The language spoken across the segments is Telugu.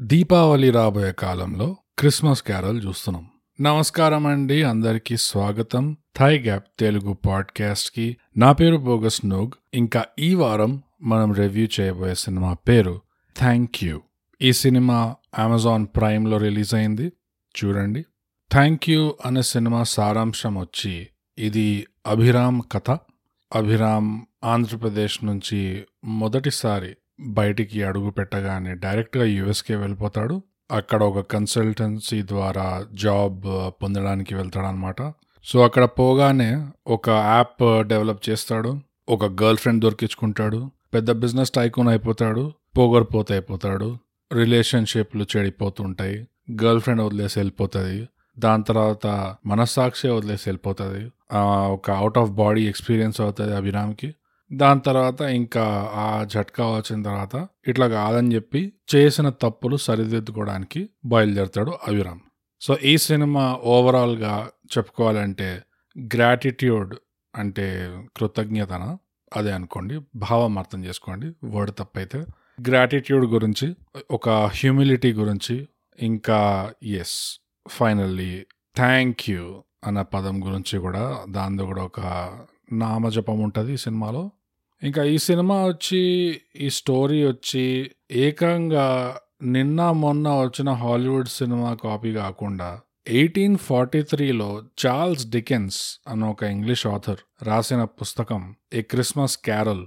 దీపావళి రాబోయే కాలంలో క్రిస్మస్ క్యారల్ చూస్తున్నాం. నమస్కారం అండి అందరికీ స్వాగతం. థై గ్యాప్ తెలుగు పాడ్కాస్ట్కి నా పేరు బోగస్ నోగ్. ఇంకా ఈ వారం మనం రివ్యూ చేయబోయే సినిమా పేరు థ్యాంక్ యూ. ఈ సినిమా అమెజాన్ ప్రైమ్లో రిలీజ్ అయింది. చూడండి. థ్యాంక్ యూ అనే సినిమా సారాంశం వచ్చి ఇది అభిరామ్ కథ. అభిరామ్ ఆంధ్రప్రదేశ్ నుంచి మొదటిసారి బయటికి అడుగు పెట్టగానే డైరెక్ట్గా యుఎస్కే వెళ్ళిపోతాడు. అక్కడ ఒక కన్సల్టెన్సీ ద్వారా జాబ్ పొందడానికి వెళ్తాడనమాట సో అక్కడ పోగానే ఒక యాప్ డెవలప్ చేస్తాడు. ఒక గర్ల్ ఫ్రెండ్ దొరికించుకుంటాడు. పెద్ద బిజినెస్ టైకూన్ అయిపోతాడు. పోగొరిపోతే అయిపోతాడు. రిలేషన్షిప్లు చెడిపోతుంటాయి. గర్ల్ ఫ్రెండ్ వదిలేసి వెళ్ళిపోతుంది. దాని తర్వాత మనస్సాక్షి వదిలేసి వెళ్ళిపోతుంది. ఒక అవుట్ ఆఫ్ బాడీ ఎక్స్పీరియన్స్ అవుతుంది అభిరామ్కి. దాని తర్వాత ఇంకా ఆ జట్కా వచ్చిన తర్వాత ఇట్లా కాదని చెప్పి చేసిన తప్పులు సరిదిద్దుకోవడానికి బయలుదేరుతాడు అవిరామ్ సో ఈ సినిమా ఓవరాల్గా చెప్పుకోవాలంటే గ్రాటిట్యూడ్ అంటే కృతజ్ఞతన? అదే అనుకోండి. భావం అర్థం చేసుకోండి. వర్డ్ తప్పైతే. గ్రాటిట్యూడ్ గురించి ఒక హ్యూమిలిటీ గురించి ఇంకా ఎస్ ఫైనల్లీ థ్యాంక్ యూ అన్న పదం గురించి కూడా దానిలో కూడా ఒక నామజపం ఉంటుంది ఈ సినిమాలో. ఇంకా ఈ సినిమా వచ్చి ఈ స్టోరీ వచ్చి ఏకంగా నిన్న మొన్న వచ్చిన హాలీవుడ్ సినిమా కాపీ కాకుండా ఎయిటీన్ ఫార్టీ త్రీలో చార్ల్స్ డికెన్స్ అన్న ఒక ఇంగ్లీష్ ఆథర్ రాసిన పుస్తకం ఏ క్రిస్మస్ క్యారల్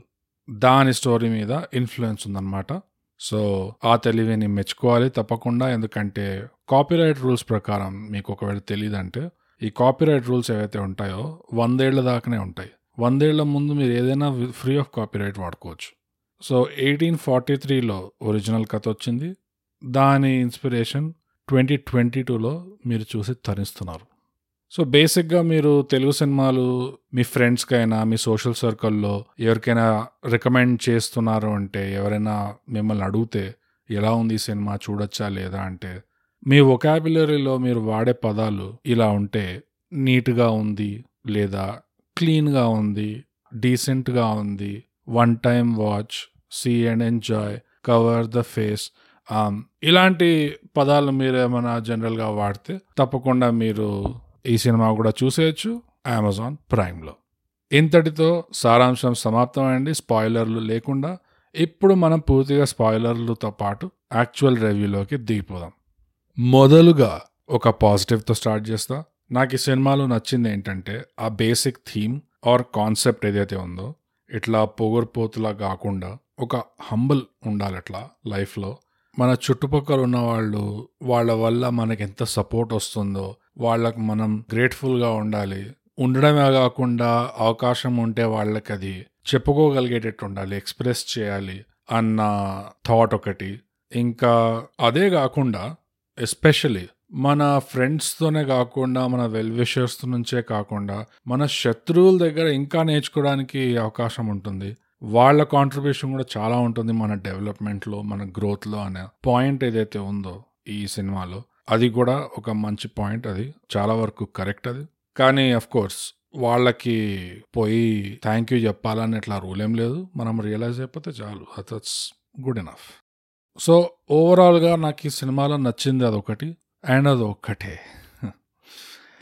దాని స్టోరీ మీద ఇన్ఫ్లుయెన్స్ ఉందన్నమాట. సో ఆ తెలివిని మెచ్చుకోవాలి తప్పకుండా. ఎందుకంటే కాపీరైట్ రూల్స్ ప్రకారం మీకు ఒకవేళ తెలియదంటే ఈ కాపీరైట్ రూల్స్ ఏవైతే ఉంటాయో వందేళ్ళ దాకానే ఉంటాయి. వందేళ్ళ ముందు మీరు ఏదైనా ఫ్రీ ఆఫ్ కాపీరైట్ వాడుకోవచ్చు. సో ఎయిటీన్ ఫార్టీ త్రీలో ఒరిజినల్ కథ వచ్చింది. దాని ఇన్స్పిరేషన్ ట్వంటీ ట్వంటీ టూలో మీరు చూసి తరిస్తున్నారు. సో బేసిక్గా మీరు తెలుగు సినిమాలు మీ ఫ్రెండ్స్కైనా మీ సోషల్ సర్కిల్లో ఎవరికైనా రికమెండ్ చేస్తున్నారు అంటే ఎవరైనా మిమ్మల్ని అడిగితే ఎలా ఉంది ఈ సినిమా? చూడొచ్చా లేదా? అంటే మీ ఒకాబులరీలో మీరు వాడే పదాలు ఇలా ఉంటే నీట్గా ఉంది లేదా క్లీన్గా ఉంది డీసెంట్గా ఉంది. One time watch see and enjoy cover the face. ఇలాంటి పదాలు మీరు ఏమైనా జనరల్గా వాడితే తప్పకుండా మీరు ఈ సినిమా కూడా చూసేయచ్చు అమెజాన్ ప్రైమ్లో. ఇంతటితో సారాంశం సమాప్తమైంది. స్పాయిలర్లు లేకుండా ఇప్పుడు మనం పూర్తిగా స్పాయిలర్లతో పాటు యాక్చువల్ రివ్యూలోకి దిగిపోదాం. మొదలుగా ఒక పాజిటివ్తో స్టార్ట్ చేస్తా. నాకు ఈ సినిమాలో నచ్చింది ఏంటంటే ఆ బేసిక్ థీమ్ ఆర్ కాన్సెప్ట్ ఏదైతే ఉందో ఇట్లా పొగర్పోతులా కాకుండా ఒక హంబుల్ ఉండాలి అట్లా లైఫ్లో. మన చుట్టుపక్కల ఉన్న వాళ్ళు వాళ్ళ వల్ల మనకి ఎంత సపోర్ట్ వస్తుందో వాళ్ళకు మనం గ్రేట్ఫుల్గా ఉండాలి. ఉండడమే కాకుండా అవకాశం ఉంటే వాళ్ళకి అది చెప్పుకోగలిగేటట్టు ఉండాలి ఎక్స్ప్రెస్ చేయాలి అన్న థాట్ ఒకటి. ఇంకా అదే కాకుండా ఎస్పెషలీ మన ఫ్రెండ్స్తోనే కాకుండా మన వెల్ విషర్స్ నుంచే కాకుండా మన శత్రువుల దగ్గర ఇంకా నేర్చుకోవడానికి అవకాశం ఉంటుంది. వాళ్ళ కాంట్రిబ్యూషన్ కూడా చాలా ఉంటుంది మన డెవలప్మెంట్లో మన గ్రోత్లో అనే పాయింట్ ఏదైతే ఉందో ఈ సినిమాలో. అది కూడా ఒక మంచి పాయింట్ అది. చాలా వరకు కరెక్ట్ అది. కానీ అఫ్ కోర్స్ వాళ్ళకి పోయి థ్యాంక్ యూ చెప్పాలని ఇట్లా రూల్ ఏం లేదు. మనం రియలైజ్ అయిపోతే చాలు. దట్స్ గుడ్ ఎనఫ్ సో ఓవరాల్గా నాకు ఈ సినిమాలో నచ్చింది అదొకటి. అండ్ అది ఒక్కటే.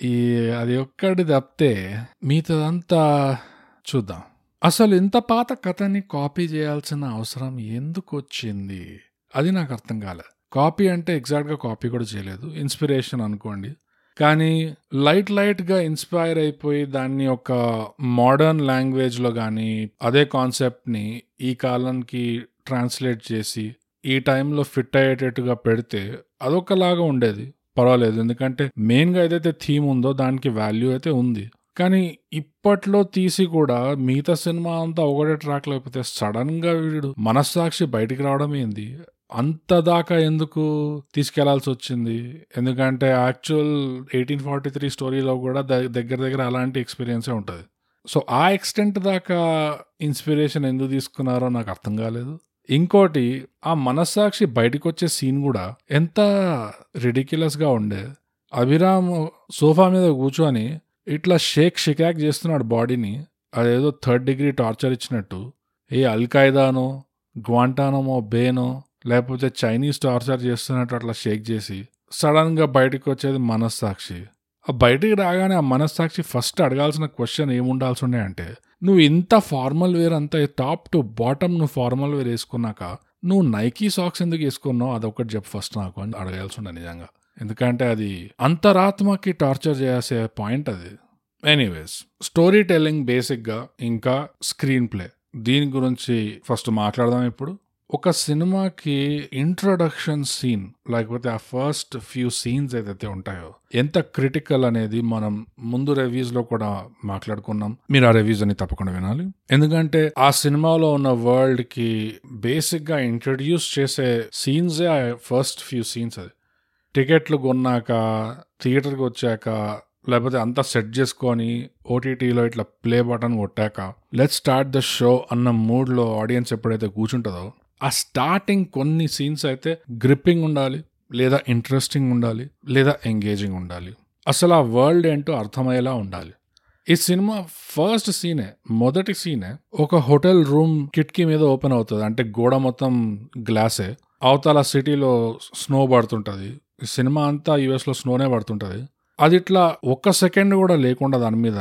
ఈ అది ఒక్కటి తప్పితే మిగతాదంతా చూద్దాం. అసలు ఇంత పాత కథని కాపీ చేయాల్సిన అవసరం ఎందుకు వచ్చింది అది నాకు అర్థం కాలేదు కాపీ అంటే ఎగ్జాక్ట్గా కాపీ కూడా చేయలేదు. ఇన్స్పిరేషన్ అనుకోండి. కానీ లైట్ లైట్గా ఇన్స్పైర్ అయిపోయి దాన్ని ఒక మోడర్న్ లాంగ్వేజ్లో కానీ అదే కాన్సెప్ట్ని ఈ కాలానికి ట్రాన్స్లేట్ చేసి ఈ టైంలో ఫిట్ అయ్యేటట్టుగా పెడితే అదొకలాగా ఉండేది. పర్వాలేదు. ఎందుకంటే మెయిన్గా ఏదైతే థీమ్ ఉందో దానికి వాల్యూ అయితే ఉంది. కానీ ఇప్పట్లో తీసి కూడా మిగతా సినిమా అంతా ఒకటే ట్రాక్ లేకపోతే సడన్గా వీడు మనస్సాక్షి బయటికి రావడం ఏంది? అంత దాకా ఎందుకు తీసుకెళ్ళాల్సి వచ్చింది? ఎందుకంటే యాక్చువల్ ఎయిటీన్ ఫార్టీ త్రీ స్టోరీలో కూడా దగ్గర దగ్గర అలాంటి ఎక్స్పీరియన్సే ఉంటుంది. సో ఆ ఎక్స్టెంట్ దాకా ఇన్స్పిరేషన్ ఎందుకు తీసుకున్నారో నాకు అర్థం కాలేదు. ఇంకోటి ఆ మనస్సాక్షి బయటకు వచ్చే సీన్ కూడా ఎంత రిడిక్యులస్గా ఉండే. అభిరామ్ సోఫా మీద కూర్చొని ఇట్లా షేక్ షికాక్ చేస్తున్నాడు బాడీని. అదేదో థర్డ్ డిగ్రీ టార్చర్ ఇచ్చినట్టు. ఏ అల్ఖాయిదానో గ్వాంటానమో బేనో లేకపోతే చైనీస్ టార్చర్ చేస్తున్నట్టు అట్లా షేక్ చేసి సడన్గా బయటకు వచ్చేది మనస్సాక్షి. ఆ బయటికి రాగానే ఆ మనస్సాక్షి ఫస్ట్ అడగాల్సిన క్వశ్చన్ ఏముండాల్సి ఉండే అంటే నువ్వు ఇంత ఫార్మల్ వేర్ అంతా టాప్ టు బాటమ్ నువ్వు ఫార్మల్ వేర్ వేసుకున్నాక నువ్వు నైకీ సాక్స్ ఎందుకు వేసుకున్నావు? అదొకటి చెప్పు ఫస్ట్ నాకు అని అడగాల్సి ఉండే నిజంగా. ఎందుకంటే అది అంతరాత్మకి టార్చర్ చేసే పాయింట్ అది. ఎనీవేస్ స్టోరీ టెల్లింగ్ బేసిక్గా ఇంకా స్క్రీన్ ప్లే దీని గురించి ఫస్ట్ మాట్లాడదాం ఇప్పుడు. ఒక సినిమాకి ఇంట్రొడక్షన్ సీన్ లేకపోతే ఆ ఫస్ట్ ఫ్యూ సీన్స్ ఏదైతే ఉంటాయో ఎంత క్రిటికల్ అనేది మనం ముందు రివ్యూస్లో కూడా మాట్లాడుకున్నాం. మీరు ఆ రివ్యూస్ అని తప్పకుండా వినాలి. ఎందుకంటే ఆ సినిమాలో ఉన్న వరల్డ్కి బేసిక్గా ఇంట్రడ్యూస్ చేసే సీన్స్ ఆ ఫస్ట్ ఫ్యూ సీన్స్ అది. టికెట్లు కొన్నాక థియేటర్కి వచ్చాక లేకపోతే అంతా సెట్ చేసుకొని ఓటీటీలో ఇట్లా ప్లే బటన్ కొట్టాక లెట్ స్టార్ట్ ద షో అన్న మూడ్లో ఆడియన్స్ ఎప్పుడైతే కూర్చుంటుందో ఆ స్టార్టింగ్ కొన్ని సీన్స్ అయితే గ్రిప్పింగ్ ఉండాలి లేదా ఇంట్రెస్టింగ్ ఉండాలి లేదా ఎంగేజింగ్ ఉండాలి. అసలు ఆ వరల్డ్ ఏంటో అర్థమయ్యేలా ఉండాలి. ఈ సినిమా ఫస్ట్ సీనే మొదటి సీనే ఒక హోటల్ రూమ్ కిటికీ మీద ఓపెన్ అవుతుంది. అంటే గోడ మొత్తం గ్లాసే అవతల సిటీలో స్నో పడుతుంటుంది. ఈ సినిమా అంతా యుఎస్లో స్నోనే పడుతుంటుంది. అది ఇట్లా ఒక్క సెకండ్ కూడా లేకుండా దాని మీద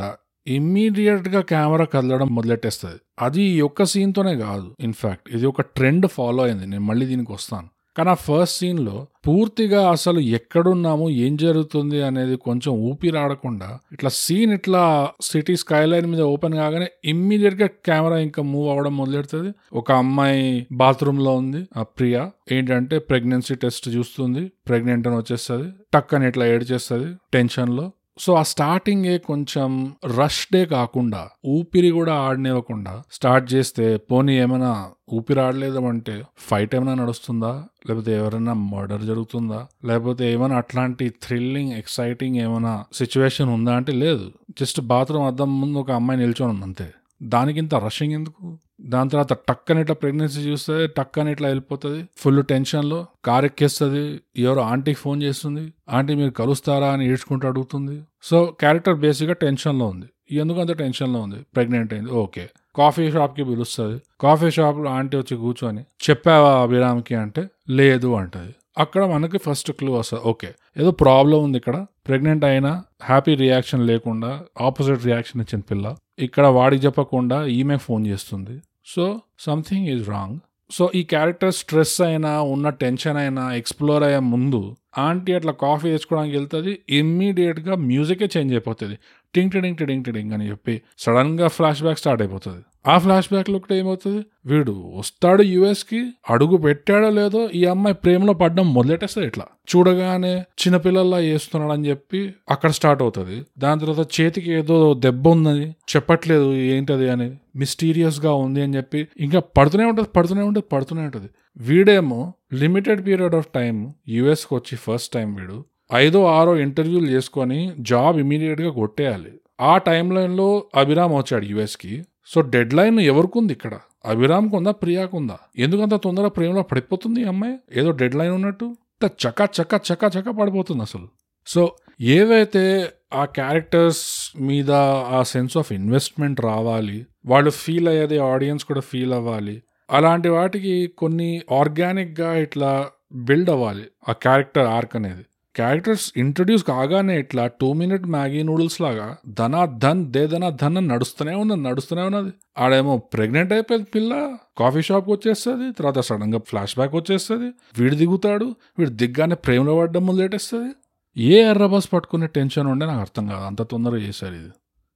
ఇమ్మీడియట్గా కెమెరా కదలడం మొదలెట్టేస్తుంది. అది ఈ ఒక్క సీన్తోనే కాదు ఇన్ఫాక్ట్ ఇది ఒక ట్రెండ్ ఫాలో అయింది. నేను మళ్ళీ దీనికి వస్తాను. కానీ ఆ ఫస్ట్ సీన్లో పూర్తిగా అసలు ఎక్కడున్నాము ఏం జరుగుతుంది అనేది కొంచెం ఊపిరాడకుండా ఇట్లా సీన్ ఇట్లా సిటీ స్కై లైన్ మీద ఓపెన్ కాగానే ఇమ్మీడియట్గా కెమెరా ఇంకా మూవ్ అవ్వడం మొదలెడుతుంది. ఒక అమ్మాయి బాత్రూమ్లో ఉంది ఆ ప్రియా. ఏంటంటే ప్రెగ్నెన్సీ టెస్ట్ చూస్తుంది. ప్రెగ్నెంట్ అని వచ్చేస్తుంది. టక్ అని ఇట్లా ఏడ్ చేస్తుంది టెన్షన్లో సో ఆ స్టార్టింగ్ ఏ కొంచెం రష్ డే కాకుండా ఊపిరి కూడా ఆడనివ్వకుండా స్టార్ట్ చేస్తే పోనీ ఏమైనా ఊపిరి ఆడలేదు అంటే ఫైట్ ఏమైనా నడుస్తుందా? లేకపోతే ఎవరైనా మర్డర్ జరుగుతుందా? లేకపోతే ఏమైనా అట్లాంటి థ్రిల్లింగ్ ఎక్సైటింగ్ ఏమైనా సిచ్యువేషన్ ఉందా? అంటే లేదు. జస్ట్ బాత్రూమ్ అద్దం ముందు ఒక అమ్మాయి నిల్చొని ఉంది అంతే. దానికింత రషింగ్ ఎందుకు? దాని తర్వాత టక్ అని ఇట్లా ప్రెగ్నెన్సీ చూస్తే టక్ అని ఇట్లా వెళ్ళిపోతుంది. ఫుల్ టెన్షన్లో కార్ ఎక్కేస్తుంది ఎవరో ఆంటీకి ఫోన్ చేస్తుంది. ఆంటీ మీరు కలుస్తారా? అని ఏడ్చుకుంటూ అడుగుతుంది. సో క్యారెక్టర్ బేసిక్గా టెన్షన్లో ఉంది. ఎందుకు అంత టెన్షన్లో ఉంది? ప్రెగ్నెంట్ అయింది. ఓకే కాఫీ షాప్కి పిలుస్తుంది. కాఫీ షాప్లో ఆంటీ వచ్చి కూర్చొని చెప్పావా అభిరామ్కి? అంటే లేదు అంటది. అక్కడ మనకి ఫస్ట్ క్లూ వస్తుంది. ఓకే ఏదో ప్రాబ్లం ఉంది ఇక్కడ. ప్రెగ్నెంట్ అయినా హ్యాపీ రియాక్షన్ లేకుండా ఆపోజిట్ రియాక్షన్ ఇచ్చిన పిల్ల. ఇక్కడ వాడికి చెప్పకుండా ఈమె ఫోన్ చేస్తుంది. So something is wrong so ఈ క్యారెక్టర్ స్ట్రెస్ అయినా ఉన్న టెన్షన్ అయినా ఎక్స్ప్లోర్ అయ్యే ముందు ఆంటీ అట్లా కాఫీ తెచ్చుకోవడానికి వెళ్తుంది ఇమ్మీడియట్గా మ్యూజికే చేంజ్ అయిపోతుంది. టింగ్ టింగ్ టింగ్ టింగ్ అని చెప్పి సడన్గా ఫ్లాష్ బ్యాక్ స్టార్ట్ అయిపోతుంది. ఆ ఫ్లాష్ బ్యాక్లో ఒకటి ఏమవుతుంది? వీడు వస్తాడు యుఎస్కి అడుగు పెట్టాడో లేదో ఈ అమ్మాయి ప్రేమలో పడడం మొదలెట్టేస్తుంది ఇట్లా. చూడగానే చిన్నపిల్లల్లా చేస్తున్నాడు అని చెప్పి అక్కడ స్టార్ట్ అవుతుంది. దాని తర్వాత చేతికి ఏదో దెబ్బ ఉందని చెప్పట్లేదు ఏంటది అని మిస్టీరియస్గా ఉంది అని చెప్పి ఇంకా పడుతూనే ఉంటుంది పడుతూనే ఉంటుంది పడుతూనే ఉంటుంది. వీడేమో లిమిటెడ్ పీరియడ్ ఆఫ్ టైం యుఎస్కి వచ్చి ఫస్ట్ టైం వీడు ఐదో ఆరో ఇంటర్వ్యూలు చేసుకొని జాబ్ ఇమీడియట్గా కొట్టేయాలి. ఆ టైం లైన్లో అభిరామ్ వచ్చాడు యుఎస్కి. సో డెడ్ లైన్ ఎవరికి ఉంది ఇక్కడ? అభిరామ్కి ఉందా ప్రియాకు ఉందా ఎందుకంత తొందరగా ప్రేమలో పడిపోతుంది ఈ అమ్మాయి? ఏదో డెడ్ లైన్ ఉన్నట్టు చక చక చక చక పడిపోతుంది అసలు. సో ఏవైతే ఆ క్యారెక్టర్స్ మీద ఆ సెన్స్ ఆఫ్ ఇన్వెస్ట్మెంట్ రావాలి వాళ్ళు ఫీల్ అయ్యేది ఆడియన్స్ కూడా ఫీల్ అవ్వాలి అలాంటి వాటికి కొన్ని ఆర్గానిక్గా ఇట్లా బిల్డ్ అవ్వాలి ఆ క్యారెక్టర్ ఆర్క్ అనేది. క్యారెక్టర్స్ ఇంట్రడ్యూస్ కాగానే ఇట్లా టూ మినిట్ మ్యాగీ నూడిల్స్ లాగా ధనా ధన్ దే ధనా ధన్ అని నడుస్తూనే ఉన్నది నడుస్తూనే ఉన్నది. ఆడేమో ప్రెగ్నెంట్ అయిపోయింది పిల్ల కాఫీ షాప్కి వచ్చేస్తుంది తర్వాత సడన్గా ఫ్లాష్ బ్యాక్ వచ్చేస్తుంది వీడు దిగుతాడు వీడు దిగ్గానే ప్రేమలో పడ్డం మొదలెట్టేస్తుంది ఏ ఎర్రబస్ పట్టుకునే టెన్షన్ ఉండే నాకు అర్థం కాదు అంత తొందరగా చేశారు ఇది.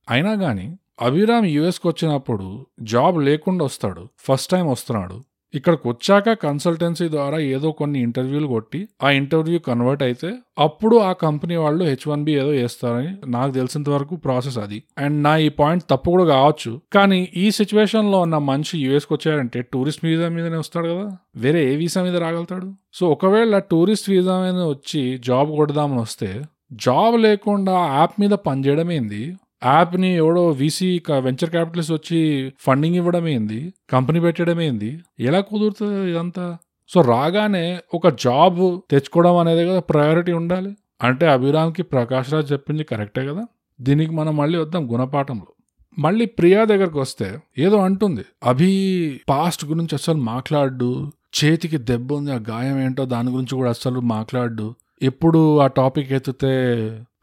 అయినా కానీ అభిరామ్ యుఎస్కి వచ్చినప్పుడు జాబ్ లేకుండా వస్తాడు ఫస్ట్ టైం వస్తున్నాడు. ఇక్కడికి వచ్చాక కన్సల్టెన్సీ ద్వారా ఏదో కొన్ని ఇంటర్వ్యూలు కొట్టి ఆ ఇంటర్వ్యూ కన్వర్ట్ అయితే అప్పుడు ఆ కంపెనీ వాళ్ళు హెచ్ వన్ బి ఏదో వేస్తారని నాకు తెలిసినంత వరకు ప్రాసెస్ అది. అండ్ నా ఈ పాయింట్ తప్పు కూడా కావచ్చు. కానీ ఈ సిచ్యువేషన్లో ఉన్న మనిషి యుఎస్కి వచ్చారంటే టూరిస్ట్ వీసా మీదనే వస్తాడు కదా? వేరే ఏ వీసా మీద రాగలుగుతాడు? సో ఒకవేళ టూరిస్ట్ వీసా మీద వచ్చి జాబ్ కొడదామని వస్తే జాబ్ లేకుండా యాప్ మీద పనిచేయడం ఏంది యాప్ని ఎవడో వీసీ వెంచర్ క్యాపిటలిస్ట్ వచ్చి ఫండింగ్ ఇవ్వడమేంది కంపెనీ పెట్టడమేంది ఎలా కుదురుతుంది ఇదంతా? సో రాగానే ఒక జాబ్ తెచ్చుకోవడం అనేది కదా ప్రయారిటీ ఉండాలి. అంటే అభిరామ్కి ప్రకాష్ రాజ్ చెప్పింది కరెక్టే కదా? దీనికి మనం మళ్ళీ వద్దాం గుణపాఠంలో. మళ్ళీ ప్రియా దగ్గరకు వస్తే ఏదో అంటుంది. అభి పాస్ట్ గురించి అసలు మాట్లాడు చేతికి దెబ్బ ఉంది ఆ గాయం ఏంటో దాని గురించి కూడా అస్సలు మాట్లాడు ఎప్పుడు ఆ టాపిక్ ఎత్తితే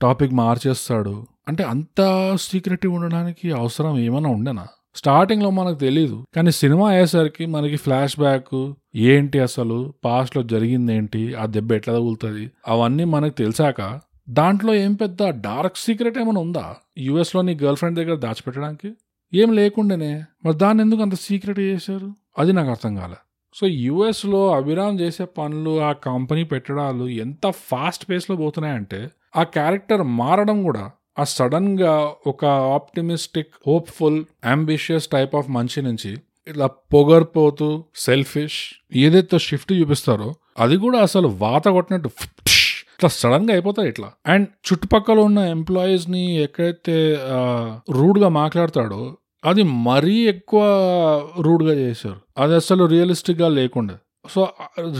టాపిక్ మార్చేస్తాడు. అంటే అంత సీక్రెటివ్ ఉండడానికి అవసరం ఏమైనా ఉండనా? స్టార్టింగ్లో మనకు తెలియదు కానీ సినిమా అయ్యేసరికి మనకి ఫ్లాష్ బ్యాక్ ఏంటి అసలు? పాస్ట్లో జరిగింది ఏంటి ఆ దెబ్బ ఎట్లా తగులుతుంది? అవన్నీ మనకు తెలిసాక దాంట్లో ఏం పెద్ద డార్క్ సీక్రెట్ ఏమైనా ఉందా? యుఎస్ నీ గర్ల్ ఫ్రెండ్ దగ్గర దాచిపెట్టడానికి? ఏం లేకుండానే. మరి దాన్ని ఎందుకు అంత సీక్రెట్ చేశారు? అది నాకు అర్థం కాలే. సో యుఎస్లో అభిరామ్ చేసే పనులు ఆ కంపెనీ పెట్టడాలు ఎంత ఫాస్ట్ పేస్లో పోతున్నాయంటే ఆ క్యారెక్టర్ మారడం కూడా ఆ సడన్గా ఒక optimistic hopeful ambitious type of మనిషి నుంచి ఇట్లా పొగర్పోతూ సెల్ఫిష్ ఏదైతే షిఫ్ట్ చూపిస్తారో అది కూడా అసలు వాత కొట్టినట్టు ఇట్లా సడన్గా అయిపోతాయి ఇట్లా. అండ్ చుట్టుపక్కల ఉన్న ఎంప్లాయీస్ని ఎక్కడైతే రూడ్గా మాట్లాడతాడో అది మరీ ఎక్కువ రూడ్గా చేశారు. అది అసలు రియలిస్టిక్గా లేకుండా. సో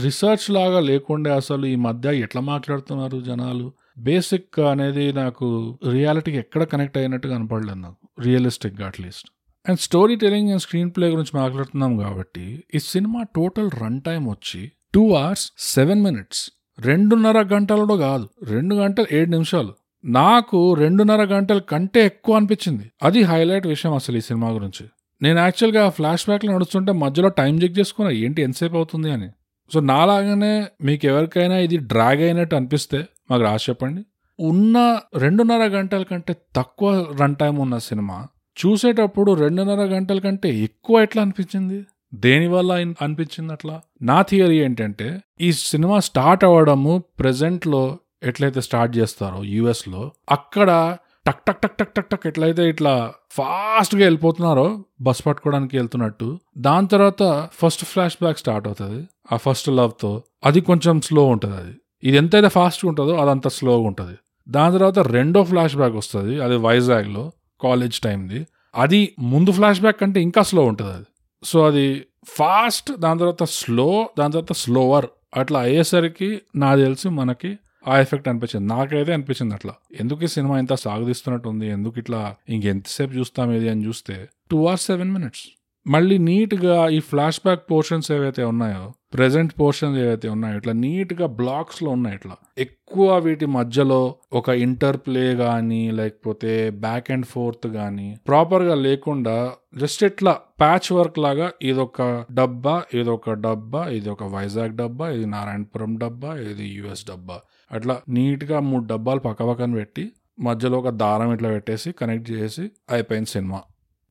రీసెర్చ్ లాగా లేకుండా అసలు ఈ మధ్య ఎట్లా మాట్లాడుతున్నారు జనాలు? బేసిక్ అనేది నాకు రియాలిటీకి ఎక్కడ కనెక్ట్ అయినట్టు కనపడలేదు నాకు రియలిస్టిక్గా at least. And story telling and screen play గురించి మాట్లాడుతున్నాం కాబట్టి ఈ సినిమా టోటల్ రన్ టైం వచ్చి టూ అవర్స్ సెవెన్ మినిట్స్. రెండున్నర గంటలలో కాదు రెండు గంటలు ఏడు నిమిషాలు. నాకు రెండున్నర గంటల కంటే ఎక్కువ అనిపించింది. అది హైలైట్ విషయం అసలు ఈ సినిమా గురించి. నేను యాక్చువల్గా ఫ్లాష్ బ్యాక్లో నడుస్తుంటే మధ్యలో టైం చెక్ చేసుకున్నా ఏంటి ఎంతసేపు అవుతుంది అని. సో నాలాగానే మీకు ఎవరికైనా ఇది డ్రాగ్ అయినట్టు అనిపిస్తే మాకు రాసి చెప్పండి. ఉన్న రెండున్నర గంటల కంటే తక్కువ రన్ టైం ఉన్న సినిమా చూసేటప్పుడు రెండున్నర గంటల కంటే ఎక్కువ ఎట్లా అనిపించింది? దేనివల్ల అనిపించింది అట్లా? నా థియరీ ఏంటంటే ఈ సినిమా స్టార్ట్ అవ్వడము ప్రెజెంట్లో ఎట్లయితే స్టార్ట్ చేస్తారో యుఎస్లో అక్కడ టక్ టక్ టక్ టక్ టక్ టక్ ఎట్లయితే ఇట్లా ఫాస్ట్గా వెళ్ళిపోతున్నారో బస్ పట్టుకోవడానికి వెళ్తున్నట్టు దాని తర్వాత ఫస్ట్ ఫ్లాష్ బ్యాక్ స్టార్ట్ అవుతుంది. ఆ ఫస్ట్ లవ్తో అది కొంచెం స్లో ఉంటుంది అది ఇది ఎంతైతే ఫాస్ట్గా ఉంటుందో అదంత స్లోగా ఉంటుంది. దాని తర్వాత రెండో ఫ్లాష్ బ్యాక్ వస్తుంది అది వైజాగ్లో కాలేజ్ టైంది అది ముందు ఫ్లాష్ బ్యాక్ కంటే ఇంకా స్లో ఉంటుంది అది. సో అది ఫాస్ట్ దాని తర్వాత స్లో దాని తర్వాత స్లోవర్ అట్లా అయ్యేసరికి నాకు తెలిసి మనకి ఆ ఎఫెక్ట్ అనిపించింది. నాకైతే అనిపించింది అట్లా. ఎందుకు ఈ సినిమా ఇంత సాగదీస్తున్నట్టు ఉంది ఎందుకు ఇట్లా ఇంకెంతసేపు చూస్తాం ఇది అని చూస్తే? టూ ఆర్ సెవెన్ మినిట్స్ మళ్ళీ నీట్గా ఈ ఫ్లాష్ బ్యాక్ పోర్షన్స్ ఏవైతే ఉన్నాయో ప్రెసెంట్ పోర్షన్స్ ఏవైతే ఉన్నాయో ఇట్లా నీట్గా బ్లాక్స్లో ఉన్నాయి ఇట్లా. ఎక్కువ వీటి మధ్యలో ఒక ఇంటర్ ప్లే కానీ లేకపోతే బ్యాక్ అండ్ ఫోర్త్ కానీ ప్రాపర్గా లేకుండా జస్ట్ ఇట్లా ప్యాచ్ వర్క్ లాగా ఇదొక డబ్బా ఇదొక డబ్బా ఇది ఒక వైజాగ్ డబ్బా ఇది నారాయణపురం డబ్బా ఇది యుఎస్ డబ్బా. అట్లా నీట్గా మూడు డబ్బాలు పక్క పక్కన పెట్టి మధ్యలో ఒక దారం ఇట్లా పెట్టేసి కనెక్ట్ చేసి అయిపోయింది సినిమా.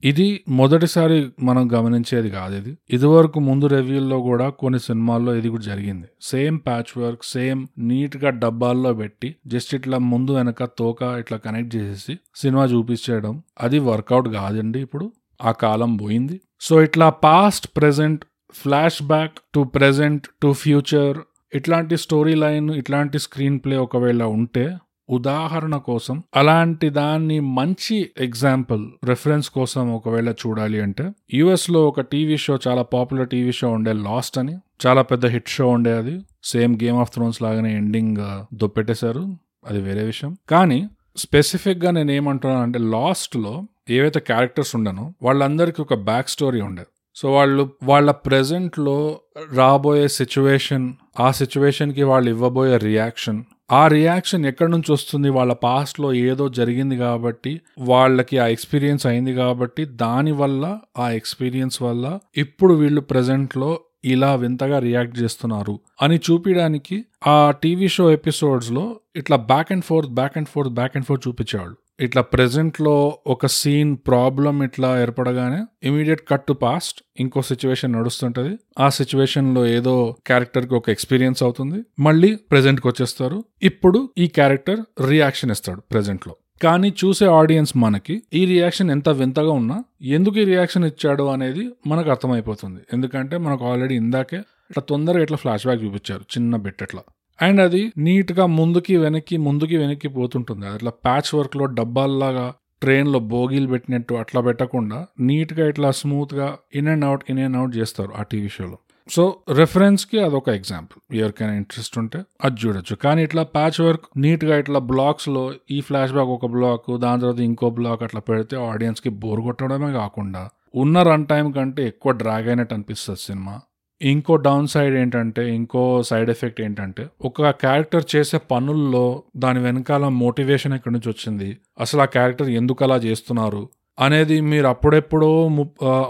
ఇది మొదటిసారి మనం గమనించేది కాదు ఇది. ఇదివరకు ముందు రివ్యూల్లో కూడా కొన్ని సినిమాల్లో ఇది కూడా జరిగింది. సేమ్ ప్యాచ్ వర్క్ సేమ్ నీట్గా డబ్బాల్లో పెట్టి జస్ట్ ఇట్లా ముందు వెనక తోక ఇట్లా కనెక్ట్ చేసేసి సినిమా చూపించేయడం. అది వర్కౌట్ కాదండి ఇప్పుడు. ఆ కాలం పోయింది. సో ఇట్లా past present flash back to present to future ఇట్లాంటి స్టోరీ లైన్ ఇట్లాంటి స్క్రీన్ ప్లే ఒకవేళ ఉంటే ఉదాహరణ కోసం అలాంటి దాన్ని మంచి ఎగ్జాంపుల్ రెఫరెన్స్ కోసం ఒకవేళ చూడాలి అంటే యుఎస్లో ఒక టీవీ షో చాలా పాపులర్ టీవీ షో ఉండే లాస్ట్ అని చాలా పెద్ద హిట్ షో ఉండే అది. సేమ్ గేమ్ ఆఫ్ థ్రోన్స్ లాగానే ఎండింగ్ uh, దొప్పెట్టేశారు. అది వేరే విషయం. కానీ స్పెసిఫిక్గా నేను ఏమంటున్నాను అంటే లాస్ట్లో ఏవైతే క్యారెక్టర్స్ ఉండనో వాళ్ళందరికీ ఒక బ్యాక్ స్టోరీ ఉండేది సో వాళ్ళు వాళ్ళ ప్రెజెంట్లో రాబోయే సిచ్యువేషన్ ఆ సిచ్యువేషన్కి వాళ్ళు ఇవ్వబోయే రియాక్షన్. ఆ రియాక్షన్ ఎక్కడి నుంచి వస్తుంది? వాళ్ళ పాస్ట్లో ఏదో జరిగింది కాబట్టి వాళ్ళకి ఆ ఎక్స్పీరియన్స్ అయింది కాబట్టి దాని వల్ల ఆ ఎక్స్పీరియన్స్ వల్ల ఇప్పుడు వీళ్ళు ప్రజెంట్లో ఇలా వింతగా రియాక్ట్ చేస్తున్నారు అని చూపించడానికి ఆ టీవీ షో ఎపిసోడ్స్లో ఇట్లా back and forth back and forth back and forth చూపించేవాళ్ళు. ఇట్లా ప్రెసెంట్లో ఒక సీన్ ప్రాబ్లం ఇట్లా ఏర్పడగానే ఇమీడియట్ కట్ టు పాస్ట్ ఇంకో సిచ్యువేషన్ నడుస్తుంటది. ఆ సిచ్యువేషన్లో ఏదో క్యారెక్టర్కి ఒక ఎక్స్పీరియన్స్ అవుతుంది. మళ్ళీ ప్రెసెంట్కి వచ్చేస్తారు. ఇప్పుడు ఈ క్యారెక్టర్ రియాక్షన్ ఇస్తాడు ప్రెసెంట్లో కానీ చూసే ఆడియన్స్ మనకి ఈ రియాక్షన్ ఎంత వింతగా ఉన్నా ఎందుకు ఈ రియాక్షన్ ఇచ్చాడు అనేది మనకు అర్థమైపోతుంది. ఎందుకంటే మనకు ఆల్రెడీ ఇందాకే ఇట్లా తొందరగా ఇట్లా ఫ్లాష్ బ్యాక్ చూపించారు చిన్న బిట్ ఇట్లా అండ్ అది నీట్గా ముందుకి వెనక్కి ముందుకి వెనక్కి పోతుంటుంది. అది అట్లా ప్యాచ్ వర్క్లో డబ్బాల్లాగా ట్రైన్లో బోగీలు పెట్టినట్టు అట్లా పెట్టకుండా నీట్గా ఇట్లా స్మూత్గా in and out in and out చేస్తారు ఆ టీవీ షోలో. సో రెఫరెన్స్కి అదొక ఎగ్జాంపుల్. ఎవరికైనా ఇంట్రెస్ట్ ఉంటే అది చూడొచ్చు. కానీ ఇట్లా ప్యాచ్ వర్క్ నీట్గా ఇట్లా బ్లాక్స్లో ఈ ఫ్లాష్ బ్యాక్ ఒక బ్లాక్ దాని తర్వాత ఇంకో బ్లాక్ అట్లా పెడితే ఆడియన్స్కి బోర్ కొట్టడమే కాకుండా ఉన్న రన్ టైం కంటే ఎక్కువ డ్రాగ్ అయినట్టు అనిపిస్తుంది సినిమా. ఇంకో డౌన్ సైడ్ ఏంటంటే ఇంకో సైడ్ ఎఫెక్ట్ ఏంటంటే ఒక క్యారెక్టర్ చేసే పనుల్లో దాని వెనకాల మోటివేషన్ ఎక్కడి నుంచి వచ్చింది? అసలు ఆ క్యారెక్టర్ ఎందుకు అలా చేస్తున్నారు? అనేది మీరు అప్పుడెప్పుడో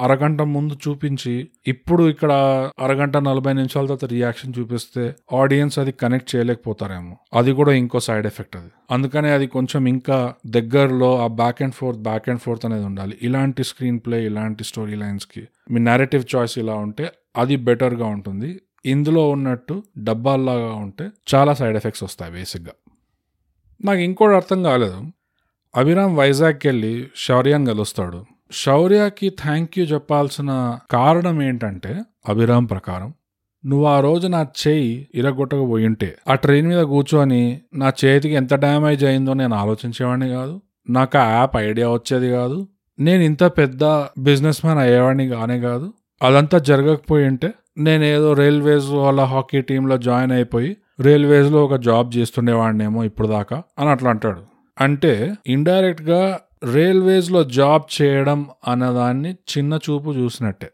అరగంట ముందు చూపించి ఇప్పుడు ఇక్కడ అరగంట నలభై నిమిషాల తర్వాత రియాక్షన్ చూపిస్తే ఆడియన్స్ అది కనెక్ట్ చేయలేకపోతారేమో. అది కూడా ఇంకో సైడ్ ఎఫెక్ట్ అది. అందుకనే అది కొంచెం ఇంకా దగ్గరలో ఆ back and forth back and forth అనేది ఉండాలి. ఇలాంటి స్క్రీన్ ప్లే ఇలాంటి స్టోరీ లైన్స్కి మీ నేరేటివ్ చాయిస్ ఇలా ఉంటే అది బెటర్గా ఉంటుంది. ఇందులో ఉన్నట్టు డబ్బాల్లాగా ఉంటే చాలా సైడ్ ఎఫెక్ట్స్ వస్తాయి బేసిక్గా నాకు ఇంకోటి అర్థం కాలేదు. అభిరామ్ వైజాగ్కి వెళ్ళి శౌర్యాన్ని కలుస్తాడు. శౌర్యకి థ్యాంక్ యూ చెప్పాల్సిన కారణం ఏంటంటే అభిరామ్ ప్రకారం నువ్వు ఆ రోజు నా చేయి ఇరగొట్టక పోయి ఉంటే ఆ ట్రైన్ మీద కూర్చొని నా చేతికి ఎంత డ్యామేజ్ అయిందో నేను ఆలోచించేవాడిని కాదు. నాకు ఆ యాప్ ఐడియా వచ్చేది కాదు. నేను ఇంత పెద్ద బిజినెస్ మ్యాన్ అయ్యేవాడిని కానే కాదు. అదంతా జరగకపోయి ఉంటే నేను ఏదో రైల్వేస్ వాళ్ళ హాకీ టీంలో జాయిన్ అయిపోయి రైల్వేస్లో ఒక జాబ్ చేస్తుండేవాడినేమో ఇప్పుడు దాకా అని అట్లా అంటాడు. అంటే ఇండైరెక్ట్గా రైల్వేస్లో జాబ్ చేయడం అన్నదాన్ని చిన్న చూపు చూసినట్టే.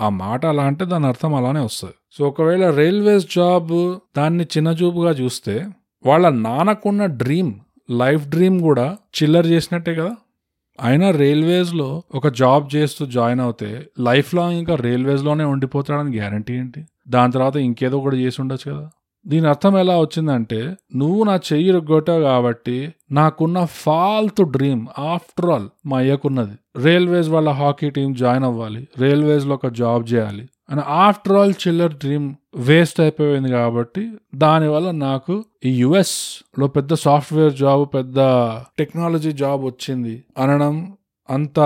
ఆ మాట అలా అంటే దాని అర్థం అలానే వస్తుంది. సో ఒకవేళ రైల్వేస్ జాబ్ దాన్ని చిన్న చూపుగా చూస్తే వాళ్ళ నాన్నకున్న డ్రీమ్ లైఫ్ డ్రీమ్ కూడా చిల్లర్ చేసినట్టే కదా? అయినా రైల్వేస్లో ఒక జాబ్ చేస్తూ జాయిన్ అవుతే లైఫ్ లాంగ్ ఇంకా రైల్వేస్లోనే ఉండిపోతాడని గ్యారంటీ ఏంటి? దాని తర్వాత ఇంకేదో ఒకటి చేసి ఉండొచ్చు కదా. దీని అర్థం ఎలా వచ్చిందంటే నువ్వు నా చెయ్యి రొగ్గొట్టావు కాబట్టి నాకున్న ఫాల్తు డ్రీమ్ ఆఫ్టర్ ఆల్ మా అయ్యకున్నది. రైల్వేస్ వాళ్ళ హాకీ టీం జాయిన్ అవ్వాలి రైల్వేస్లో ఒక జాబ్ చేయాలి. అండ్ ఆఫ్టర్ ఆల్ చిల్లర్ డ్రీమ్ వేస్ట్ అయిపోయింది కాబట్టి దానివల్ల నాకు ఈ యుఎస్లో పెద్ద సాఫ్ట్వేర్ జాబ్ పెద్ద టెక్నాలజీ జాబ్ వచ్చింది అనడం అంత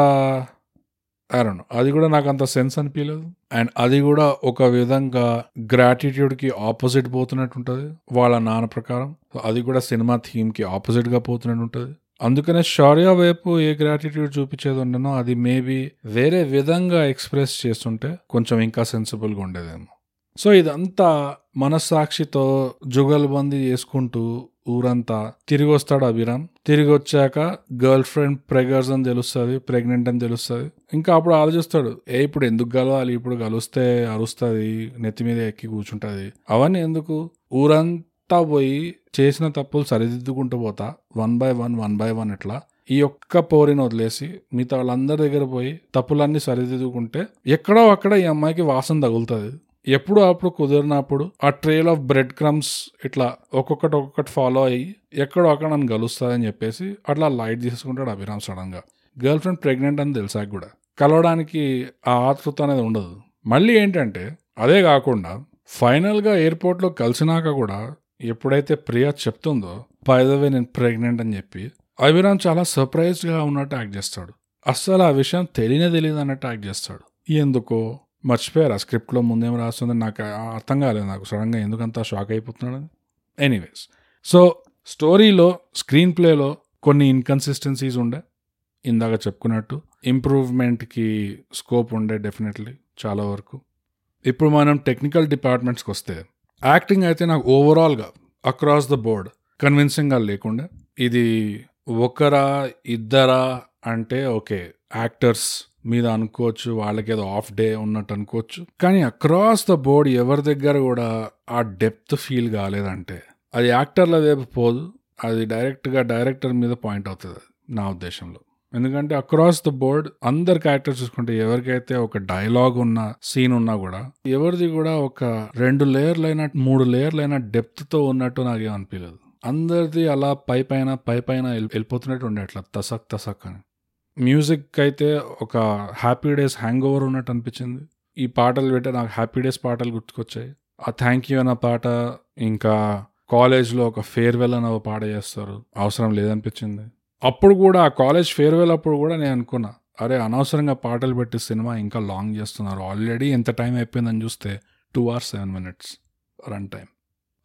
అరను అది కూడా నాకు అంత సెన్స్ అనిపించలేదు అండ్ అది కూడా ఒక విధంగా గ్రాటిట్యూడ్కి ఆపోజిట్ పోతున్నట్టు ఉంటుంది. వాళ్ళ నాన్న ప్రకారం. అది కూడా సినిమా థీమ్కి ఆపోజిట్గా పోతున్నట్టు ఉంటుంది. అందుకనే షౌర్య వైపు ఏ గ్రాటిట్యూడ్ చూపించేది ఉండనో అది మేబీ వేరే విధంగా ఎక్స్ప్రెస్ చేస్తుంటే కొంచెం ఇంకా సెన్సిబుల్గా ఉండేదేమో. సో ఇదంతా మనస్సాక్షితో జుగల్బందీ చేసుకుంటూ ఊరంతా. తిరిగి వస్తాడు అభిరామ్. తిరిగి వచ్చాక గర్ల్ ఫ్రెండ్ ప్రెగర్స్ అని తెలుస్తుంది ప్రెగ్నెంట్ అని తెలుస్తుంది. ఇంకా అప్పుడు ఆలోచిస్తాడు ఏ ఇప్పుడు ఎందుకు కలవాలి? ఇప్పుడు కలిస్తే అరుస్తుంది నెత్తి మీద ఎక్కి కూర్చుంటుంది. అవన్నీ ఎందుకు? ఊరంతా పోయి చేసిన తప్పులు సరిదిద్దుకుంటూ పోతా. One by one one by one ఇట్లా ఈ ఒక్క పోరిని వదిలేసి మిగతా వాళ్ళందరి దగ్గర పోయి తప్పులన్నీ సరిదిద్దుకుంటే ఎక్కడో అక్కడ ఈ అమ్మాయికి వాసన తగులుతుంది. ఎప్పుడు అప్పుడు కుదిరినప్పుడు ఆ ట్రేల్ ఆఫ్ బ్రెడ్ క్రమ్స్ ఇట్లా ఒక్కొక్కటి ఒక్కొక్కటి ఫాలో అయ్యి ఎక్కడో అక్కడ నన్ను కలుస్తుందని చెప్పేసి అట్లా లైట్ తీసుకుంటాడు అభిరామ్ సడన్గా. గర్ల్ ఫ్రెండ్ ప్రెగ్నెంట్ అని తెలిసాక కూడా. కలవడానికి ఆ ఆతృత అనేది ఉండదు. మళ్ళీ ఏంటంటే అదే కాకుండా ఫైనల్గా ఎయిర్పోర్ట్లో కలిసినాక కూడా ఎప్పుడైతే ప్రియా చెప్తుందో పైదవే నేను ప్రెగ్నెంట్ అని చెప్పి అభిరామ్ చాలా సర్ప్రైజ్డ్గా ఉన్నట్టు యాక్ట్ చేస్తాడు. అస్సలు ఆ విషయం తెలియనే తెలియదు అన్నట్టు యాక్ట్ చేస్తాడు. ఎందుకో? మర్చిపోయారు. ఆ స్క్రిప్ట్లో ముందేం రాస్తుంది నాకు అర్థం కాలేదు. నాకు సడన్గా ఎందుకంత షాక్ అయిపోతున్నాడు. ఎనీవేస్ సో స్టోరీలో స్క్రీన్ ప్లేలో కొన్ని ఇన్కన్సిస్టెన్సీస్ ఉండే. ఇందాక చెప్పుకున్నట్టు ఇంప్రూవ్మెంట్కి స్కోప్ ఉండే డెఫినెట్లీ చాలా వరకు. ఇప్పుడు మనం టెక్నికల్ డిపార్ట్మెంట్స్కి వస్తే యాక్టింగ్ అయితే నాకు ఓవరాల్గా అక్రాస్ ద బోర్డ్ కన్విన్సింగ్గా లేకుండా. ఇది ఒకరా ఇద్దరా అంటే ఓకే యాక్టర్స్ మీద అనుకోవచ్చు వాళ్ళకి ఏదో ఆఫ్ డే ఉన్నట్టు అనుకోవచ్చు. కానీ అక్రాస్ ద బోర్డ్ ఎవరి దగ్గర కూడా ఆ డెప్త్ ఫీల్ కాలేదంటే అది యాక్టర్ల వైపు పోదు అది డైరెక్ట్గా డైరెక్టర్ మీద పాయింట్ అవుతుంది నా ఉద్దేశంలో. ఎందుకంటే అక్రాస్ ద బోర్డ్ అందరు క్యారెక్టర్ చూసుకుంటే ఎవరికైతే ఒక డైలాగ్ ఉన్న సీన్ ఉన్నా కూడా ఎవరిది కూడా ఒక రెండు లేయర్లైన మూడు లేయర్లైన డెప్త్ డెప్త్తో ఉన్నట్టు నాకేం అనిపించలేదు అందరిది అలా పై పైన పై పైన వెళ్ళి- వెళ్ళిపోతున్నట్టు ఉండే అట్లా తసక్ తసక్ అని. మ్యూజిక్ అయితే ఒక హ్యాపీ డేస్ హ్యాంగ్ ఓవర్ ఉన్నట్టు అనిపించింది. ఈ పాటలు పెట్టే నాకు హ్యాపీ డేస్ పాటలు గుర్తుకొచ్చాయి. ఆ థ్యాంక్ యూ అన్న పాట ఇంకా కాలేజ్లో ఒక ఫేర్వెల్ అన్న ఒక పాట చేస్తారు. అవసరం లేదనిపించింది. అప్పుడు కూడా ఆ కాలేజ్ ఫేర్వెల్ అప్పుడు కూడా నేను అనుకున్నా అరే అనవసరంగా పాటలు పెట్టి సినిమా ఇంకా లాంగ్ చేస్తున్నారు. ఆల్రెడీ ఎంత టైం అయిపోయిందని చూస్తే two hours seven minutes run time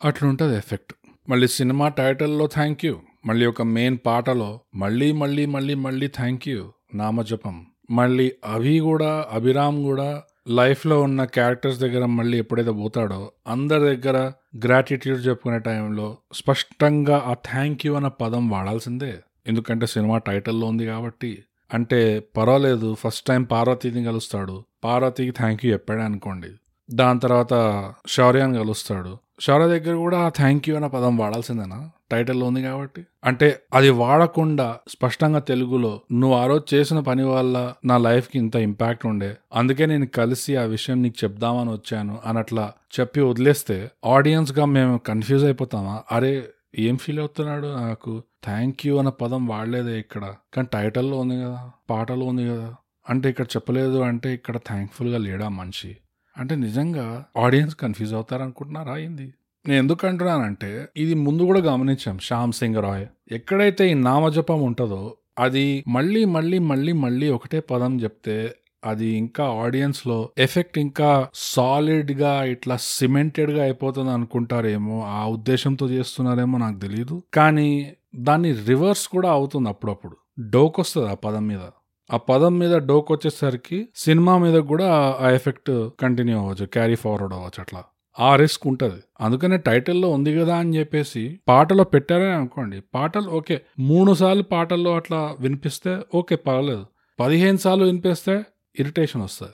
అట్లుంటుంది ఎఫెక్ట్. మళ్ళీ సినిమా టైటిల్లో థ్యాంక్ యూ మళ్ళీ ఒక మెయిన్ పాటలో మళ్ళీ మళ్ళీ మళ్ళీ మళ్ళీ థ్యాంక్ యూ నామజపం. మళ్ళీ అవి కూడా అభిరామ్ కూడా లైఫ్లో ఉన్న క్యారెక్టర్స్ దగ్గర మళ్ళీ ఎప్పుడైతే పోతాడో అందరి దగ్గర గ్రాటిట్యూడ్ చెప్పుకునే టైంలో స్పష్టంగా ఆ థ్యాంక్ యూ అన్న పదం వాడాల్సిందే. ఎందుకంటే సినిమా టైటిల్లో ఉంది కాబట్టి. అంటే పర్వాలేదు ఫస్ట్ టైం పార్వతీని కలుస్తాడు. పార్వతీకి థ్యాంక్ యూ చెప్పాడు అనుకోండి. దాని తర్వాత శౌర్యాన్ని కలుస్తాడు. శౌర్య దగ్గర కూడా థ్యాంక్ యూ అన్న పదం వాడాల్సిందేనా? టైటిల్లో ఉంది కాబట్టి. అంటే అది వాడకుండా స్పష్టంగా తెలుగులో నువ్వు ఆ రోజు చేసిన పని వల్ల నా లైఫ్కి ఇంత ఇంపాక్ట్ ఉండే. అందుకే నేను కలిసి ఆ విషయం నీకు చెప్దామని వచ్చాను అన్నట్లా చెప్పి వదిలేస్తే ఆడియన్స్గా మేము కన్ఫ్యూజ్ అయిపోతామా? అరే ఏం ఫీల్ అవుతున్నాడు నాకు? థ్యాంక్ యూ అన్న పదం వాడలేదే ఇక్కడ. కానీ టైటిల్లో ఉంది కదా పాటలో ఉంది కదా. అంటే ఇక్కడ చెప్పలేదు అంటే ఇక్కడ థ్యాంక్ఫుల్గా లేడా మనిషి? అంటే నిజంగా ఆడియన్స్ కన్ఫ్యూజ్ అవుతారు అనుకుంటున్నారా అయింది నేను ఎందుకు అంటున్నానంటే ఇది ముందు కూడా గమనించాం శ్యామ్ సింగ్ రాయ్. ఎక్కడైతే ఈ నామజపం ఉంటుందో అది మళ్ళీ మళ్ళీ మళ్ళీ మళ్ళీ ఒకటే పదం చెప్తే అది ఇంకా ఆడియన్స్లో ఎఫెక్ట్ ఇంకా సాలిడ్గా ఇట్లా సిమెంటెడ్గా అయిపోతుంది అనుకుంటారేమో ఆ ఉద్దేశంతో చేస్తున్నారేమో నాకు తెలియదు కానీ దాన్ని రివర్స్ కూడా అవుతుంది అప్పుడప్పుడు. డోక్ వస్తుంది ఆ పదం మీద. ఆ పదం మీద డోక్ వచ్చేసరికి సినిమా మీద కూడా ఆ ఎఫెక్ట్ కంటిన్యూ అవ్వచ్చు క్యారీ ఫార్వర్డ్ అవ్వచ్చు అట్లా. ఆ రిస్క్ ఉంటుంది. అందుకనే టైటిల్లో ఉంది కదా అని చెప్పేసి పాటలో పెట్టారని అనుకోండి. పాటలు ఓకే మూడు సార్లు పాటల్లో అట్లా వినిపిస్తే ఓకే పర్వాలేదు పదిహేను సార్లు వినిపిస్తే ఇరిటేషన్ వస్తుంది.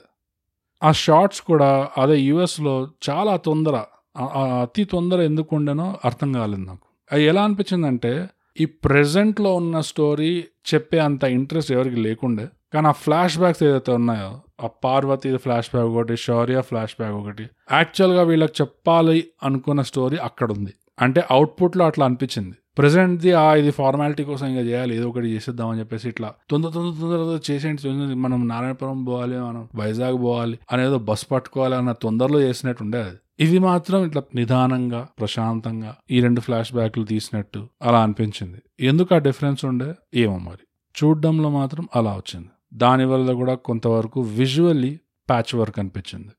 ఆ షార్ట్స్ కూడా అదే యుఎస్లో చాలా తొందర ఆ- అతి తొందర ఎందుకు ఉండేనో అర్థం కాలేదు నాకు. అది ఎలా అనిపించిందంటే ఈ ప్రెజెంట్లో ఉన్న స్టోరీ చెప్పే అంత ఇంట్రెస్ట్ ఎవరికి లేకుండే కానీ ఆ ఫ్లాష్ బ్యాక్స్ ఏదైతే ఉన్నాయో ఆ పార్వతి ఫ్లాష్ బ్యాక్ ఒకటి శౌర్య ఫ్లాష్ బ్యాక్ ఒకటి యాక్చువల్గా వీళ్ళకి చెప్పాలి అనుకున్న స్టోరీ అక్కడ ఉంది అంటే అవుట్పుట్లో అట్లా అనిపించింది. ప్రెసెంట్ది ఆ ఇది ఫార్మాలిటీ కోసం ఇంకా చేయాలి ఏదో ఒకటి చేసేద్దామని చెప్పేసి ఇట్లా తొందర తొందర తొందర చేసేయండి తొందర మనం నారాయణపురం పోవాలి మనం వైజాగ్ పోవాలి అనేదో బస్ పట్టుకోవాలి అన్న తొందరలో చేసినట్టు ఉండేది. ఇది మాత్రం ఇట్లా నిదానంగా ప్రశాంతంగా ఈ రెండు ఫ్లాష్ బ్యాక్లు తీసినట్టు అలా అనిపించింది. ఎందుకు ఆ డిఫరెన్స్ ఉండే? ఏమో మరి. చూడడంలో మాత్రం అలా వచ్చింది. దానివల్ల కూడా కొంతవరకు విజువల్లీ ప్యాచ్ వర్క్ అనిపించింది.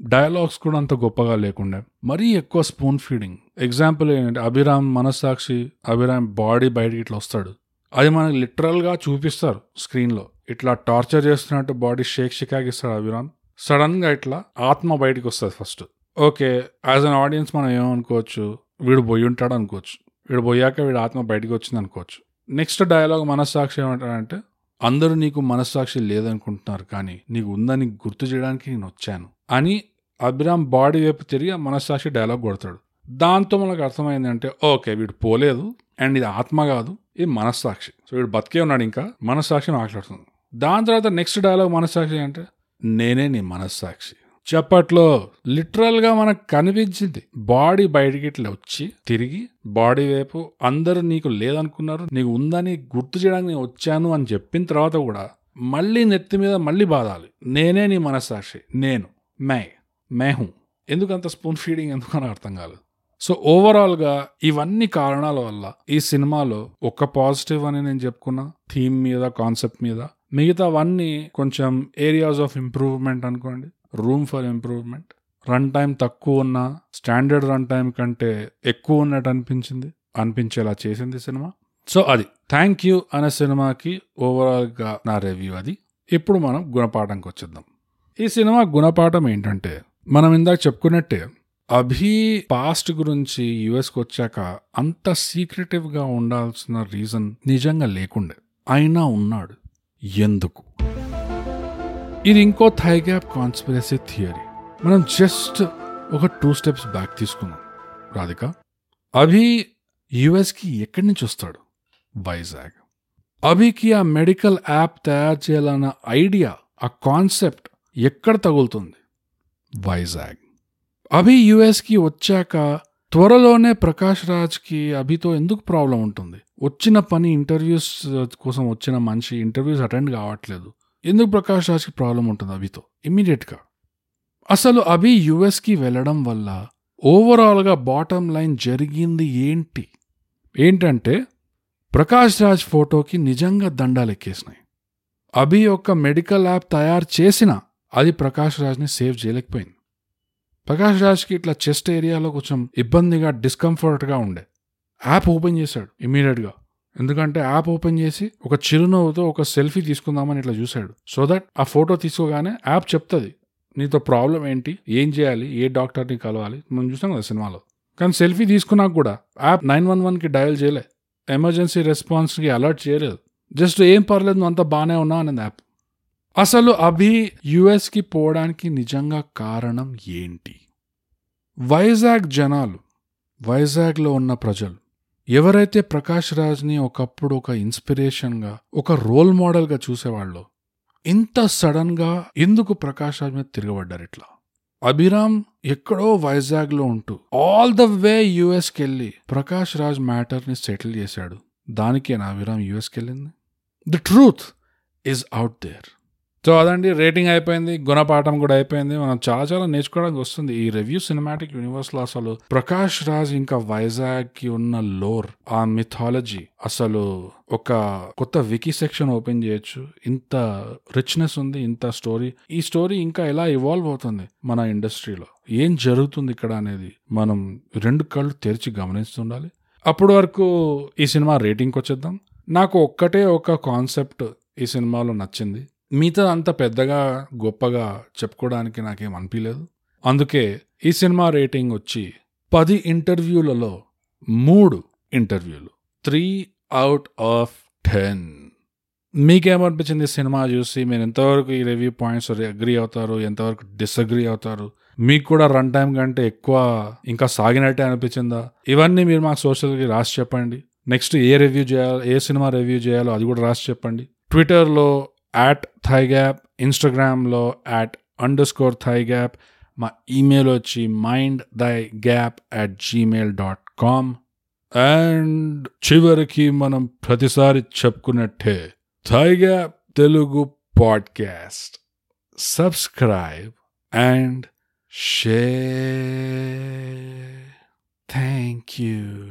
డయలాగ్స్ కూడా అంత గొప్పగా లేకుండా. మరీ ఎక్కువ స్పూన్ ఫీడింగ్ ఎగ్జాంపుల్ ఏంటంటే అభిరామ్ మనస్సాక్షి అభిరామ్ బాడీ బయటకి ఇట్లా వస్తాడు. అది మనకి లిటరల్గా చూపిస్తారు స్క్రీన్లో ఇట్లా టార్చర్ చేస్తున్నట్టు బాడీ షేక్ షికాగిస్తాడు అభిరామ్. సడన్గా ఇట్లా ఆత్మ బయటకు వస్తుంది first okay as an audience మనం ఏమనుకోవచ్చు? వీడు పోయి ఉంటాడు అనుకోవచ్చు వీడు పోయాక వీడు ఆత్మ బయటకు వచ్చింది అనుకోవచ్చు నెక్స్ట్ డయలాగ్ మనస్సాక్షి ఏమంటాడంటే అందరూ నీకు మనస్సాక్షి లేదనుకుంటున్నారు కానీ నీకు ఉందని గుర్తు చేయడానికి నేను వచ్చాను. అని అభిరామ్ బాడీ వైపు తిరిగి మనస్సాక్షి డైలాగ్ కొడతాడు. దాంతో మనకు అర్థమైందంటే ఓకే వీడు పోలేదు అండ్ ఇది ఆత్మ కాదు ఇది మనస్సాక్షి. సో వీడు బతికే ఉన్నాడు ఇంకా మనస్సాక్షి మాట్లాడుతుంది దాని తర్వాత నెక్స్ట్ డైలాగ్ మనస్సాక్షి అంటే నేనే నీ మనస్సాక్షి. చెప్పట్లో లిటరల్గా మనకు కనిపించింది. బాడీ బయటికి ఇట్లా వచ్చి తిరిగి బాడీ వైపు అందరూ నీకు లేదనుకున్నారు నీకు ఉందని గుర్తు చేయడానికి నేను వచ్చాను అని చెప్పిన తర్వాత కూడా మళ్ళీ నెత్తి మీద మళ్ళీ బాధాలి. నేనే నీ మనస్సాక్షి. నేను. మే. మేహు. ఎందుకు అంత స్పూన్ ఫీడింగ్ ఎందుకు అని అర్థం కాలేదు. సో ఓవరాల్గా ఇవన్నీ కారణాల వల్ల ఈ సినిమాలో ఒక పాజిటివ్ అని నేను చెప్పుకున్నా థీమ్ మీద కాన్సెప్ట్ మీద మిగతావన్నీ కొంచెం ఏరియాస్ ఆఫ్ ఇంప్రూవ్మెంట్ అనుకోండి. Room for improvement. Run time తక్కువ ఉన్న స్టాండర్డ్ రన్ టైం కంటే ఎక్కువ ఉన్నట్టు అనిపించింది. అనిపించేలా చేసింది సినిమా. సో అది థ్యాంక్ యూ అనే సినిమాకి ఓవరాల్గా నా రివ్యూ అది. ఇప్పుడు మనం గుణపాఠంకి వచ్చేద్దాం. ఈ సినిమా గుణపాఠం ఏంటంటే మనం ఇందాక చెప్పుకున్నట్టే అభి పాస్ట్ గురించి యుఎస్కి వచ్చాక అంత సీక్రెటివ్గా ఉండాల్సిన రీజన్ నిజంగా లేకుండే. అయినా ఉన్నాడు. ఎందుకు? ఇది ఇంకో థై గ్యాప్ కాన్స్పిరసీ థియరీ మనం జస్ట్ ఒక టూ స్టెప్స్ బ్యాక్ తీసుకున్నాం. రాధిక అభి యుఎస్కి ఎక్కడి నుంచి వస్తాడు? వైజాగ్. అభికి ఆ మెడికల్ యాప్ తయారు చేయాలన్న ఐడియా ఆ కాన్సెప్ట్ ఎక్కడ తగులుతుంది? వైజాగ్. అభి యుఎస్కి వచ్చాక త్వరలోనే ప్రకాష్ రాజ్కి అభితో ఎందుకు ప్రాబ్లం ఉంటుంది? వచ్చిన పని ఇంటర్వ్యూస్ కోసం వచ్చిన మనిషి ఇంటర్వ్యూస్ అటెండ్ కావట్లేదు. ఎందుకు ప్రకాష్ రాజ్కి ప్రాబ్లం ఉంటుంది అభితో? ఇమ్మీడియట్గా అసలు అభి యుఎస్కి వెళ్ళడం వల్ల ఓవరాల్గా బాటమ్ లైన్ జరిగింది ఏంటి? ఏంటంటే ప్రకాష్ రాజ్ ఫోటోకి నిజంగా దండాలు ఎక్కేసినాయి. అభి యొక్క మెడికల్ యాప్ తయారు చేసిన అది ప్రకాష్ రాజ్ని సేవ్ చేయలేకపోయింది. ప్రకాష్ రాజ్కి ఇట్లా చెస్ట్ ఏరియాలో కొంచెం ఇబ్బందిగా డిస్కంఫర్ట్గా ఉండే. యాప్ ఓపెన్ చేశాడు ఇమీడియట్గా ఎందుకంటే యాప్ ఓపెన్ చేసి ఒక చిరునవ్వుతో ఒక సెల్ఫీ తీసుకుందామని ఇట్లా చూశాడు. సో దట్ ఆ ఫోటో తీసుకోగానే యాప్ చెప్తుంది నీతో ప్రాబ్లం ఏంటి? ఏం చేయాలి? ఏ డాక్టర్ని కలవాలి? మనం చూసాం కదా సినిమాలో. కానీ సెల్ఫీ తీసుకున్నాక కూడా యాప్ నైన్ వన్ వన్కి డయల్ చేయలే. ఎమర్జెన్సీ రెస్పాన్స్కి అలర్ట్ చేయలేదు. జస్ట్ ఏం పర్లేదు నువ్వు అంతా బాగానే ఉన్నావు అనేది యాప్. అసలు అభి యుఎస్కి పోవడానికి నిజంగా కారణం ఏంటి? వైజాగ్ జనాలు వైజాగ్లో ఉన్న ప్రజలు ఎవరైతే ప్రకాష్ రాజ్ని ఒకప్పుడు ఒక ఇన్స్పిరేషన్గా ఒక రోల్ మోడల్గా చూసేవాళ్ళు ఇంత సడన్గా ఎందుకు ప్రకాష్ రాజ్ మీద తిరగబడ్డారు ఇట్లా? అభిరామ్ ఎక్కడో వైజాగ్లో ఉంటూ ఆల్ ద వే యుఎస్కి వెళ్ళి ప్రకాష్ రాజ్ మ్యాటర్ని సెటిల్ చేశాడు. దానికేనా అభిరామ్ యుఎస్కి వెళ్ళింది the truth is out there. So అదండి రేటింగ్ అయిపోయింది గుణపాఠం కూడా అయిపోయింది. మనం చాలా చాలా నేర్చుకోవడానికి వస్తుంది. ఈ రివ్యూ సినిమాటిక్ యూనివర్స్లో అసలు ప్రకాష్ రాజ్ ఇంకా వైజాగ్కి ఉన్న లోర్ ఆ మిథాలజీ అసలు ఒక కొత్త వికీ సెక్షన్ ఓపెన్ చేయొచ్చు. ఇంత రిచ్నెస్ ఉంది ఇంత స్టోరీ ఈ స్టోరీ ఇంకా ఎలా ఇవాల్వ్ అవుతుంది మన ఇండస్ట్రీలో? ఏం జరుగుతుంది ఇక్కడ అనేది మనం రెండు కళ్ళు తెరిచి గమనిస్తుండాలి. అప్పటి వరకు ఈ సినిమా రేటింగ్కి వచ్చేద్దాం నాకు ఒక్కటే ఒక కాన్సెప్ట్ ఈ సినిమాలో నచ్చింది. మిగతా అంత పెద్దగా గొప్పగా చెప్పుకోవడానికి నాకేం అనిపించలేదు అందుకే ఈ సినిమా రేటింగ్ వచ్చి పది ఇంటర్వ్యూలలో మూడు ఇంటర్వ్యూలు. Three out of ten. మీకేమనిపించింది cinema చూసి? మీరు ఎంతవరకు ఈ రివ్యూ పాయింట్స్ అగ్రీ అవుతారు? ఎంతవరకు డిసగ్రీ అవుతారు? మీకు కూడా రన్ టైం కంటే ఎక్కువ ఇంకా సాగినట్టే అనిపించిందా? ఇవన్నీ మీరు మాకు సోషల్కి రాసి చెప్పండి. నెక్స్ట్ ఏ రివ్యూ చేయాలో ఏ సినిమా రివ్యూ చేయాలో అది కూడా రాసి చెప్పండి. ట్విట్టర్లో యాట్ థై గ్యాప్ ఇన్స్టాగ్రామ్లో at under score thigh gap మా ఈమెయిల్ వచ్చి mind thigh gap at gmail dot com and చివరికి మనం ప్రతిసారి చెప్పుకున్నట్టే thigh gap Telugu podcast subscribe and share thank you